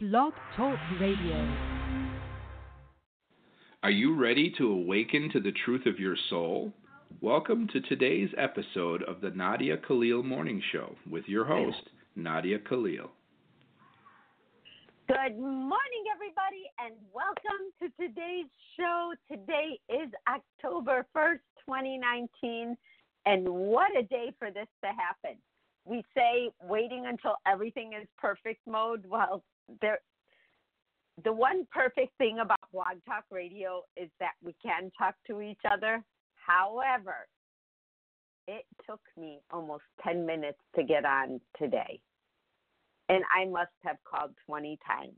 Blog Talk Radio. Are you ready to awaken to the truth of your soul? Welcome to today's episode of the Nadia Khalil Morning Show with your host, Nadia Khalil. Good morning, everybody, and welcome to today's show. Today is October 1st, 2019, and what a day for this to happen. We say waiting until everything is perfect mode. Well, there, the one perfect thing about Blog Talk Radio is that we can talk to each other. However, it took me almost 10 minutes to get on today and I must have called 20 times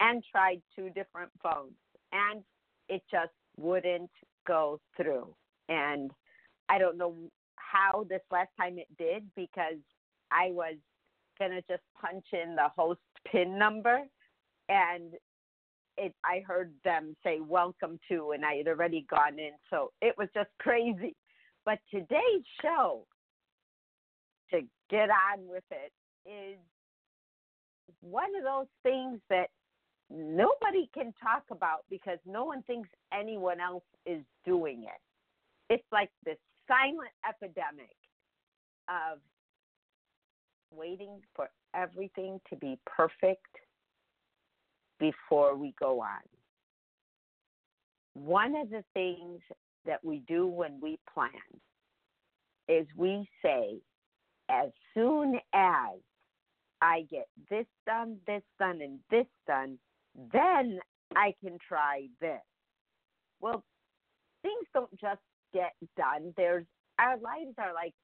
and tried two different phones, and it just wouldn't go through. And I don't know how this last time it did because I was going to just punch in the host PIN number, and it, I heard them say welcome to, and I had already gone in. So it was just crazy. But today's show, to get on with it, is one of those things that nobody can talk about because no one thinks anyone else is doing it. It's like this silent epidemic of waiting for everything to be perfect before we go on. One of the things that we do when we plan is we say, as soon as I get this done, this done, and this done, then I can try this. Well, things don't just get done. There's our lives are like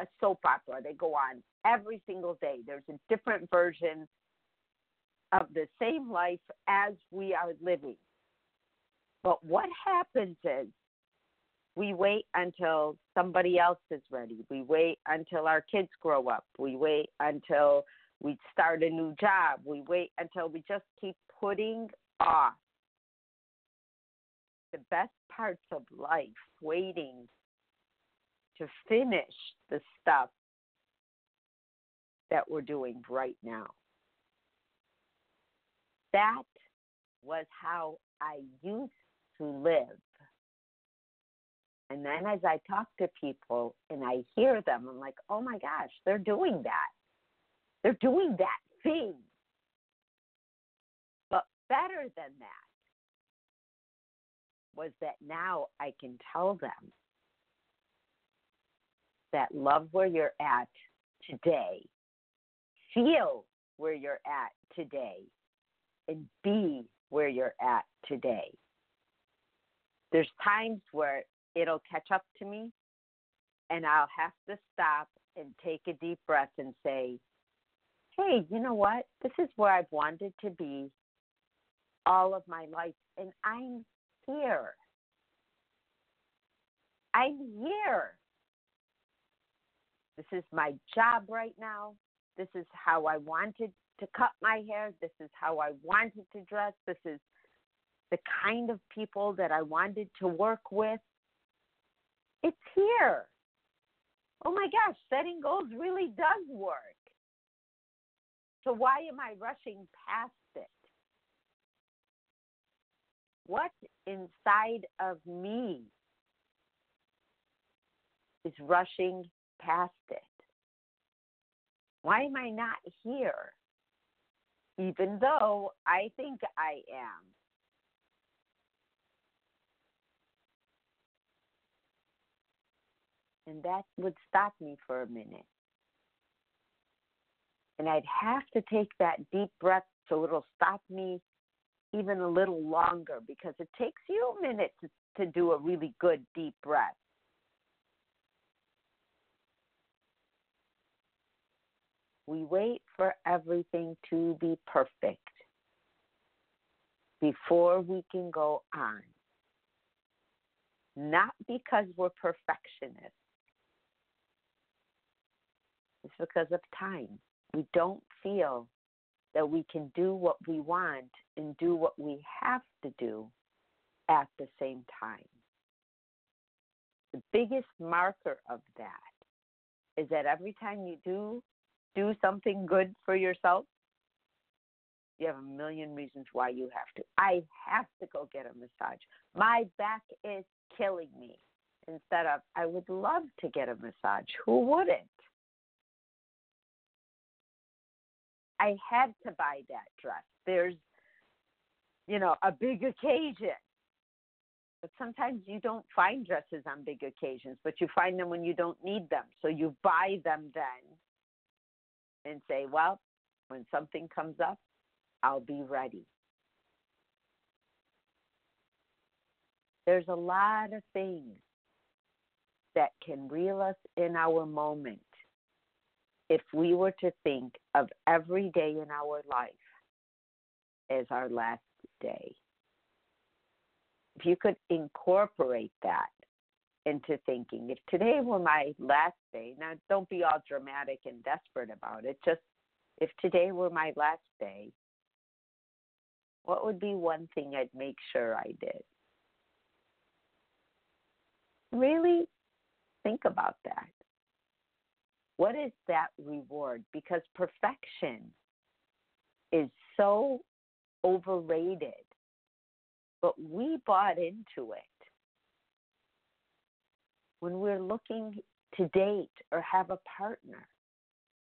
a soap opera. They go on every single day. There's a different version of the same life as we are living. But what happens is we wait until somebody else is ready. We wait until our kids grow up. We wait until we start a new job. We wait until we just keep putting off the best parts of life, waiting to finish the stuff that we're doing right now. That was how I used to live. And then as I talk to people and I hear them, I'm like, oh my gosh, they're doing that. They're doing that thing. But better than that was that now I can tell them that love where you're at today, feel where you're at today, and be where you're at today. There's times where it'll catch up to me, and I'll have to stop and take a deep breath and say, hey, you know what? This is where I've wanted to be all of my life, and I'm here. I'm here. This is my job right now. This is how I wanted to cut my hair. This is how I wanted to dress. This is the kind of people that I wanted to work with. It's here. Oh my gosh, setting goals really does work. So why am I rushing past it? What inside of me is rushing past it? Why am I not here? Even though I think I am. And that would stop me for a minute. And I'd have to take that deep breath so it'll stop me even a little longer because it takes you a minute to, to do a really good deep breath. We wait for everything to be perfect before we can go on. Not because we're perfectionists, it's because of time we don't feel that we can do what we want and do what we have to do at the same time. The biggest marker of that is that every time you do do something good for yourself, You have a million reasons why you have to. I have to go get a massage. My back is killing me. Instead of, I would love to get a massage. Who wouldn't? I had to buy that dress. There's, you know, a big occasion. But sometimes you don't find dresses on big occasions, but you find them when you don't need them. So you buy them then and say, well, when something comes up, I'll be ready. There's a lot of things that can reel us in our moment if we were to think of every day in our life as our last day. If you could incorporate that into thinking, if today were my last day, now don't be all dramatic and desperate about it, just if today were my last day, what would be one thing I'd make sure I did? Really think about that. What is that reward? Because perfection is so overrated, but we bought into it. When we're looking to date or have a partner,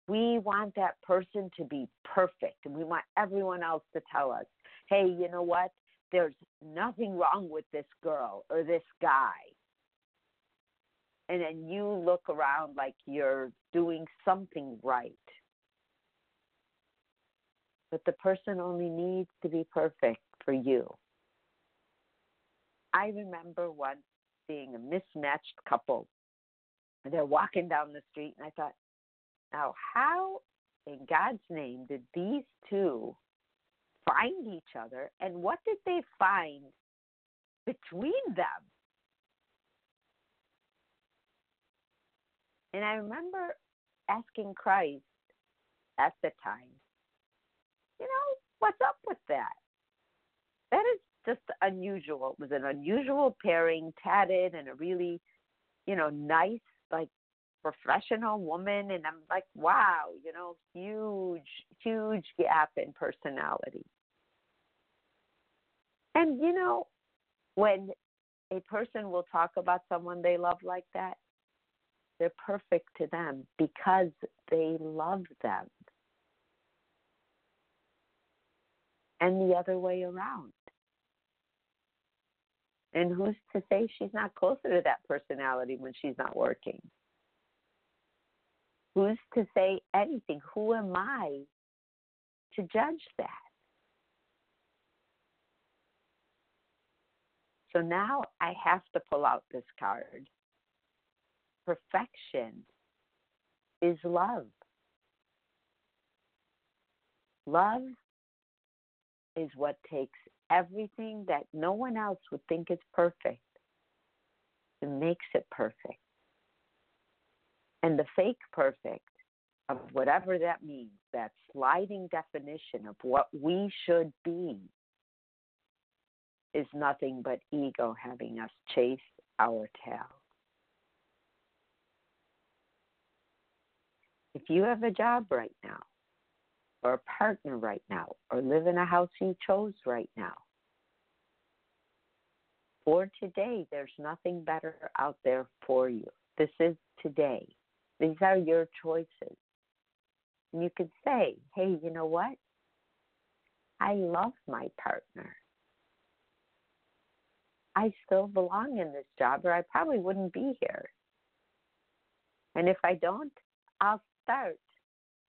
we want that person to be perfect and we want everyone else to tell us, hey, you know what? There's nothing wrong with this girl or this guy and then you look around like you're doing something right. But the person only needs to be perfect for you. I remember once seeing a mismatched couple. And they're walking down the street, and I thought, now, how in God's name did these two find each other, and what did they find between them? And I remember asking Christ at the time, you know, what's up with that? That is just unusual. It was an unusual pairing, tatted and a really, you know, nice, like professional woman. And I'm like, wow, you know, huge, huge gap in personality. And, you know, when a person will talk about someone they love like that, they're perfect to them because they love them. And the other way around. And who's to say she's not closer to that personality when she's not working? Who's to say anything? Who am I to judge that? So now I have to pull out this card perfection is love. Love is what takes everything that no one else would think is perfect and makes it perfect. And the fake perfect, of whatever that means, that sliding definition of what we should be, is nothing but ego having us chase our tail. If you have a job right now, or a partner right now, or live in a house you chose right now, for today, there's nothing better out there for you. This is today. These are your choices. And you could say, hey, you know what? I love my partner. I still belong in this job, or I probably wouldn't be here. And if I don't, I'll start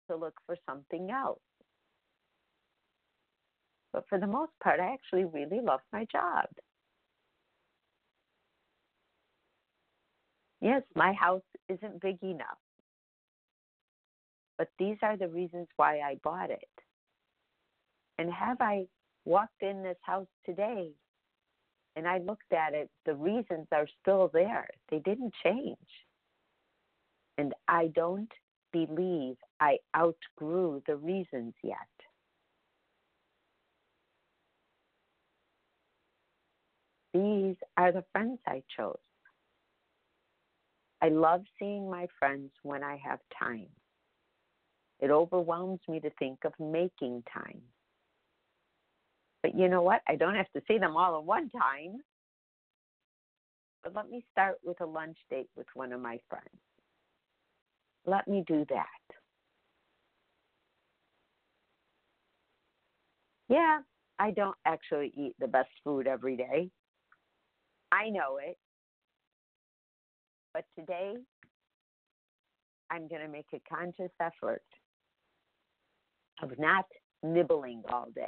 to look for something else. But for the most part, I actually really love my job. Yes, my house isn't big enough. But these are the reasons why I bought it. And have I walked in this house today and I looked at it, the reasons are still there. They didn't change. And I don't believe I outgrew the reasons yet. These are the friends I chose. I love seeing my friends when I have time. It overwhelms me to think of making time. But you know what? I don't have to see them all at one time. But let me start with a lunch date with one of my friends. Let me do that. Yeah, I don't actually eat the best food every day. I know it. But today, I'm going to make a conscious effort of not nibbling all day.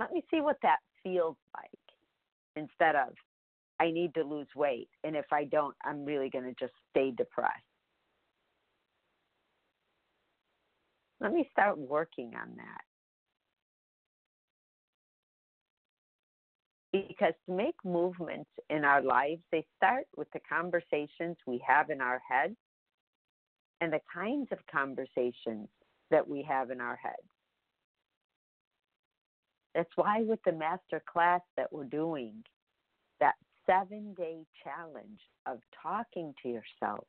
Let me see what that feels like instead of, I need to lose weight. And if I don't, I'm really going to just stay depressed. Let me start working on that. Because to make movements in our lives, they start with the conversations we have in our heads and the kinds of conversations that we have in our heads. That's why, with the master class that we're doing, seven day challenge of talking to yourself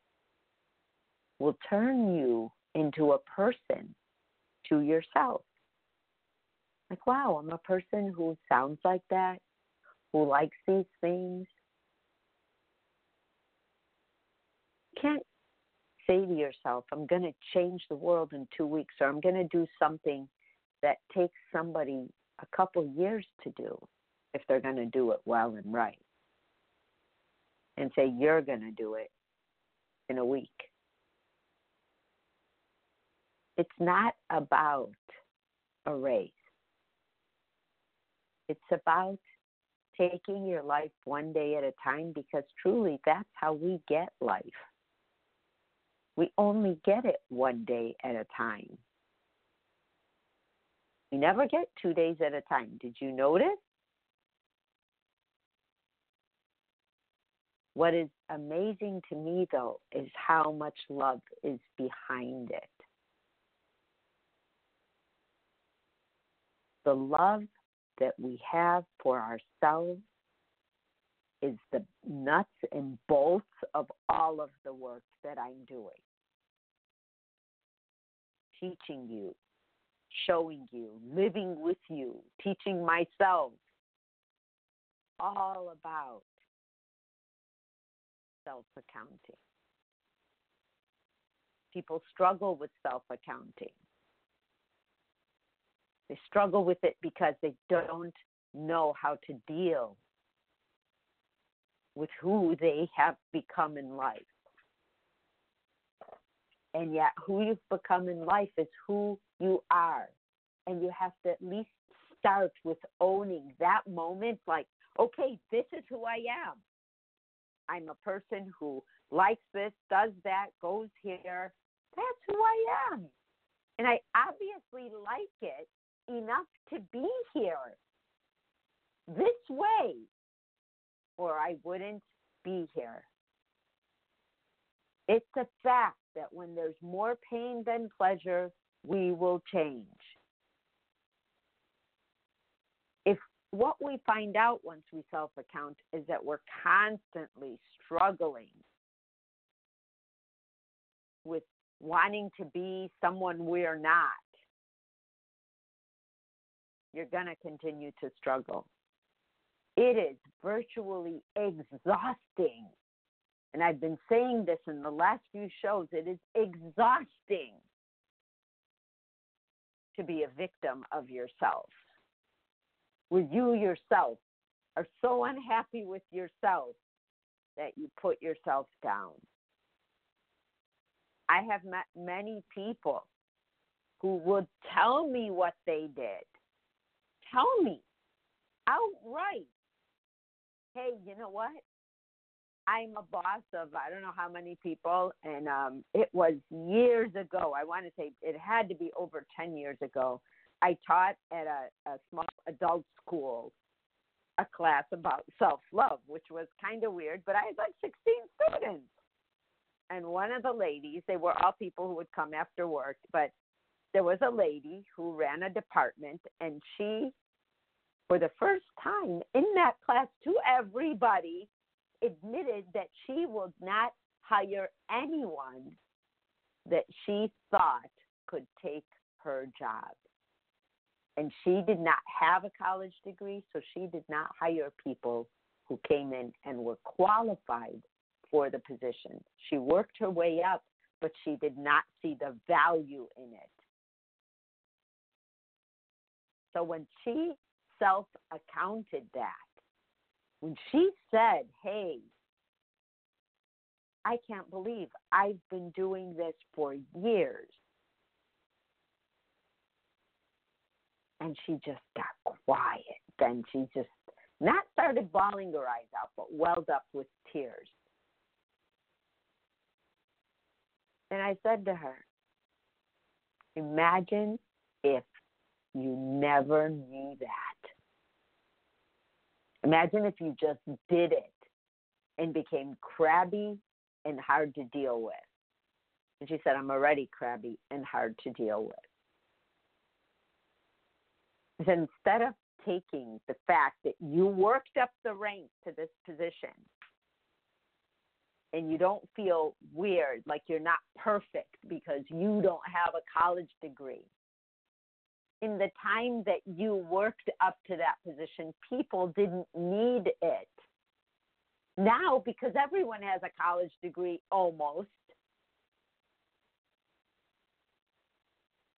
will turn you into a person to yourself. Like, wow, I'm a person who sounds like that, who likes these things. Can't say to yourself, I'm going to change the world in two weeks, or I'm going to do something that takes somebody a couple years to do if they're going to do it well and right. And say, you're going to do it in a week. It's not about a race, it's about taking your life one day at a time because truly that's how we get life. We only get it one day at a time. We never get two days at a time. Did you notice? What is amazing to me, though, is how much love is behind it. The love that we have for ourselves is the nuts and bolts of all of the work that I'm doing. Teaching you, showing you, living with you, teaching myself, all about self accounting. People struggle with self accounting. They struggle with it because they don't know how to deal with who they have become in life. And yet, who you've become in life is who you are. And you have to at least start with owning that moment like, okay, this is who I am. I'm a person who likes this, does that, goes here. That's who I am. And I obviously like it enough to be here this way, or I wouldn't be here. It's a fact that when there's more pain than pleasure, we will change. If what we find out once we self account is that we're constantly struggling with wanting to be someone we're not, you're going to continue to struggle. It is virtually exhausting. And I've been saying this in the last few shows it is exhausting to be a victim of yourself. Where you yourself are so unhappy with yourself that you put yourself down. I have met many people who would tell me what they did tell me outright, hey, you know what? I'm a boss of I don't know how many people, and um, it was years ago. I want to say it had to be over 10 years ago. I taught at a, a small adult school a class about self love, which was kind of weird, but I had like 16 students. And one of the ladies, they were all people who would come after work, but there was a lady who ran a department, and she, for the first time in that class to everybody, admitted that she would not hire anyone that she thought could take her job. And she did not have a college degree, so she did not hire people who came in and were qualified for the position. She worked her way up, but she did not see the value in it. So when she self accounted that, when she said, Hey, I can't believe I've been doing this for years. And she just got quiet. Then she just not started bawling her eyes out, but welled up with tears. And I said to her, Imagine if you never knew that. Imagine if you just did it and became crabby and hard to deal with. And she said, I'm already crabby and hard to deal with. Instead of taking the fact that you worked up the ranks to this position and you don't feel weird, like you're not perfect because you don't have a college degree. In the time that you worked up to that position, people didn't need it. Now, because everyone has a college degree almost,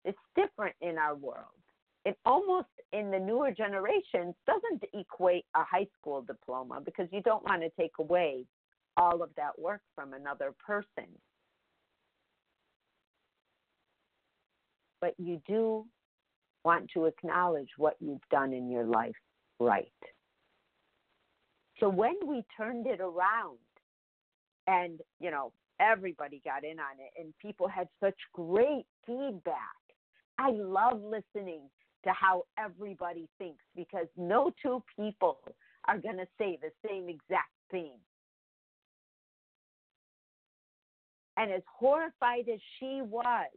it's different in our world. It almost in the newer generations doesn't equate a high school diploma because you don't want to take away all of that work from another person. But you do want to acknowledge what you've done in your life right. So when we turned it around and, you know, everybody got in on it and people had such great feedback. I love listening to how everybody thinks because no two people are going to say the same exact thing. And as horrified as she was,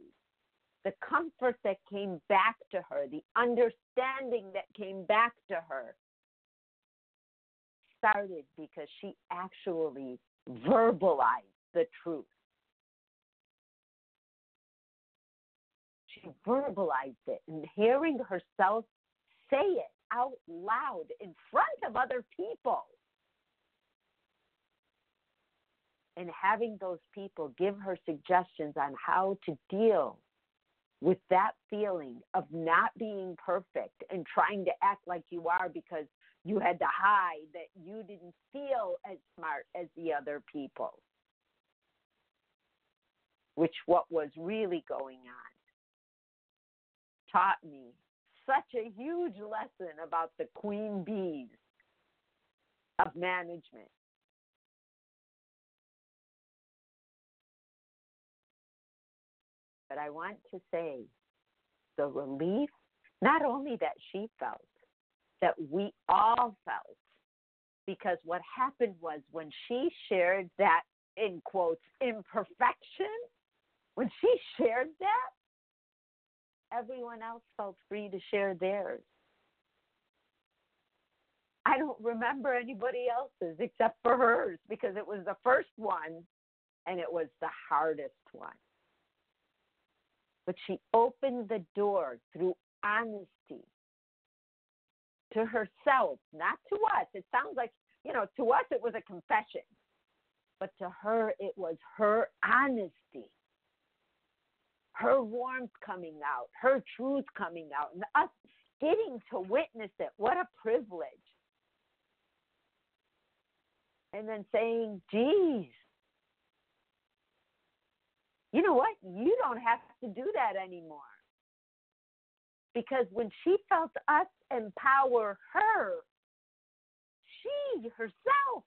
the comfort that came back to her, the understanding that came back to her, started because she actually verbalized the truth. She verbalized it and hearing herself say it out loud in front of other people. And having those people give her suggestions on how to deal with that feeling of not being perfect and trying to act like you are because you had to hide that you didn't feel as smart as the other people, which what was really going on taught me such a huge lesson about the queen bees of management. But I want to say the relief, not only that she felt, that we all felt. Because what happened was when she shared that, in quotes, imperfection, when she shared that, everyone else felt free to share theirs. I don't remember anybody else's except for hers because it was the first one and it was the hardest one. But she opened the door through honesty to herself, not to us. It sounds like, you know, to us it was a confession, but to her it was her honesty, her warmth coming out, her truth coming out, and us getting to witness it. What a privilege. And then saying, geez, you know what? You don't have to do that anymore because when she felt us empower her, she herself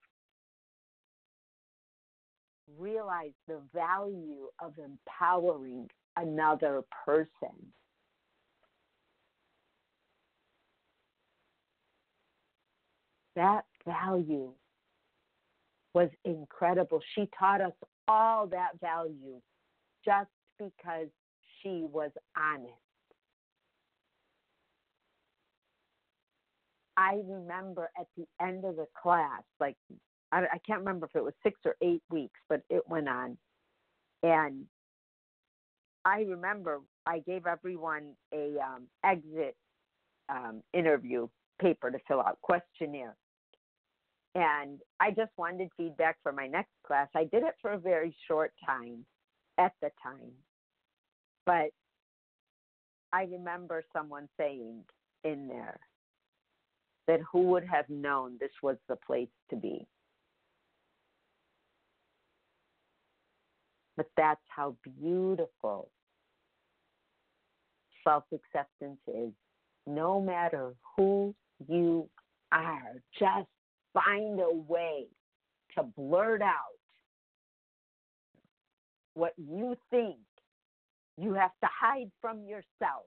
realized the value of empowering another person. That value was incredible. She taught us all that value just because she was honest. I remember at the end of the class, like I, I can't remember if it was six or eight weeks, but it went on. And I remember I gave everyone a um, exit um, interview paper to fill out questionnaire. And I just wanted feedback for my next class. I did it for a very short time at the time. But I remember someone saying in there that who would have known this was the place to be. But that's how beautiful self acceptance is. No matter who you are, just find a way to blurt out what you think you have to hide from yourself.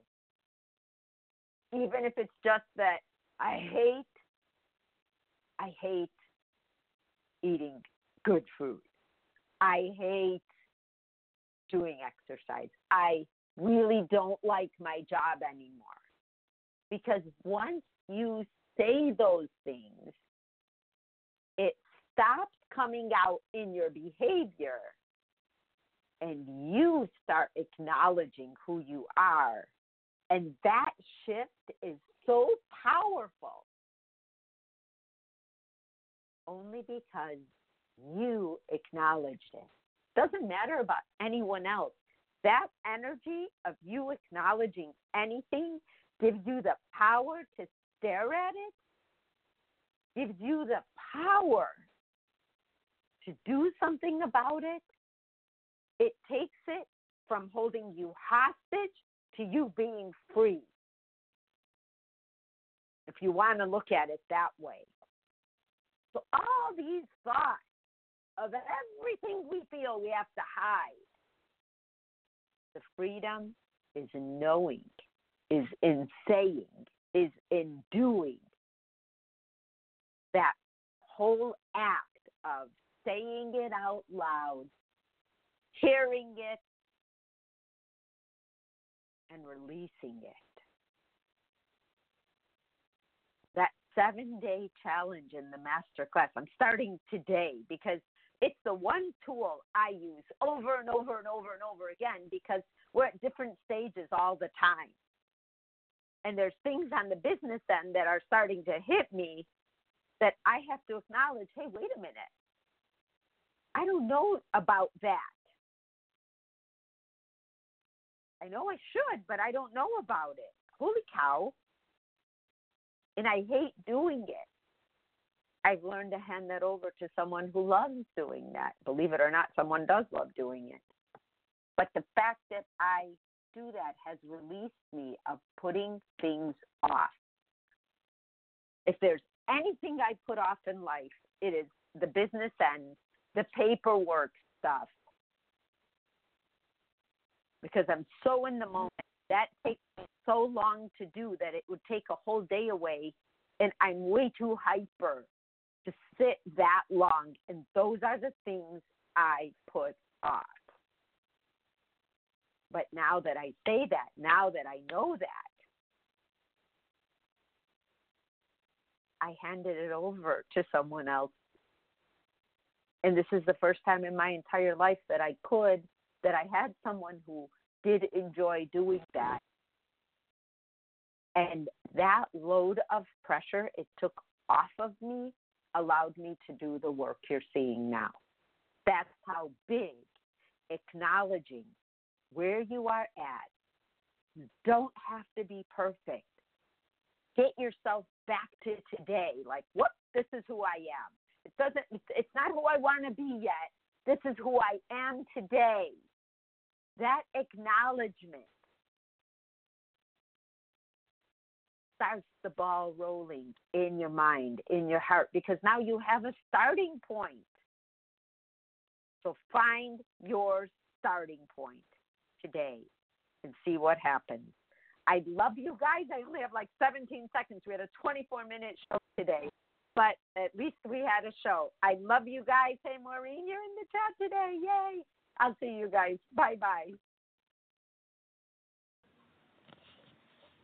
Even if it's just that I hate, I hate eating good food. I hate doing exercise. I really don't like my job anymore. Because once you say those things, it stops coming out in your behavior and you start acknowledging who you are. And that shift is so powerful only because you acknowledged it. Doesn't matter about anyone else. That energy of you acknowledging anything gives you the power to stare at it, gives you the power to do something about it. It takes it from holding you hostage to you being free. If you want to look at it that way. So, all these thoughts of everything we feel we have to hide. The freedom is in knowing, is in saying, is in doing. That whole act of saying it out loud, hearing it, and releasing it. That seven day challenge in the master class, I'm starting today because it's the one tool I use over and over and over and over again because we're at different stages all the time. And there's things on the business end that are starting to hit me that I have to acknowledge hey, wait a minute. I don't know about that. I know I should, but I don't know about it. Holy cow. And I hate doing it. I've learned to hand that over to someone who loves doing that. Believe it or not, someone does love doing it. But the fact that I do that has released me of putting things off. If there's anything I put off in life, it is the business end, the paperwork stuff. Because I'm so in the moment. That takes me so long to do that it would take a whole day away. And I'm way too hyper to sit that long. And those are the things I put off. But now that I say that, now that I know that, I handed it over to someone else. And this is the first time in my entire life that I could, that I had someone who did enjoy doing that. And that load of pressure it took off of me allowed me to do the work you're seeing now. That's how big acknowledging where you are at. You don't have to be perfect. Get yourself back to today. Like, what? This is who I am. It doesn't. It's not who I want to be yet. This is who I am today. That acknowledgement starts the ball rolling in your mind, in your heart, because now you have a starting point. So find your starting point today and see what happens. I love you guys. I only have like 17 seconds. We had a 24 minute show today, but at least we had a show. I love you guys. Hey, Maureen, you're in the chat today. Yay. I'll see you guys. Bye bye.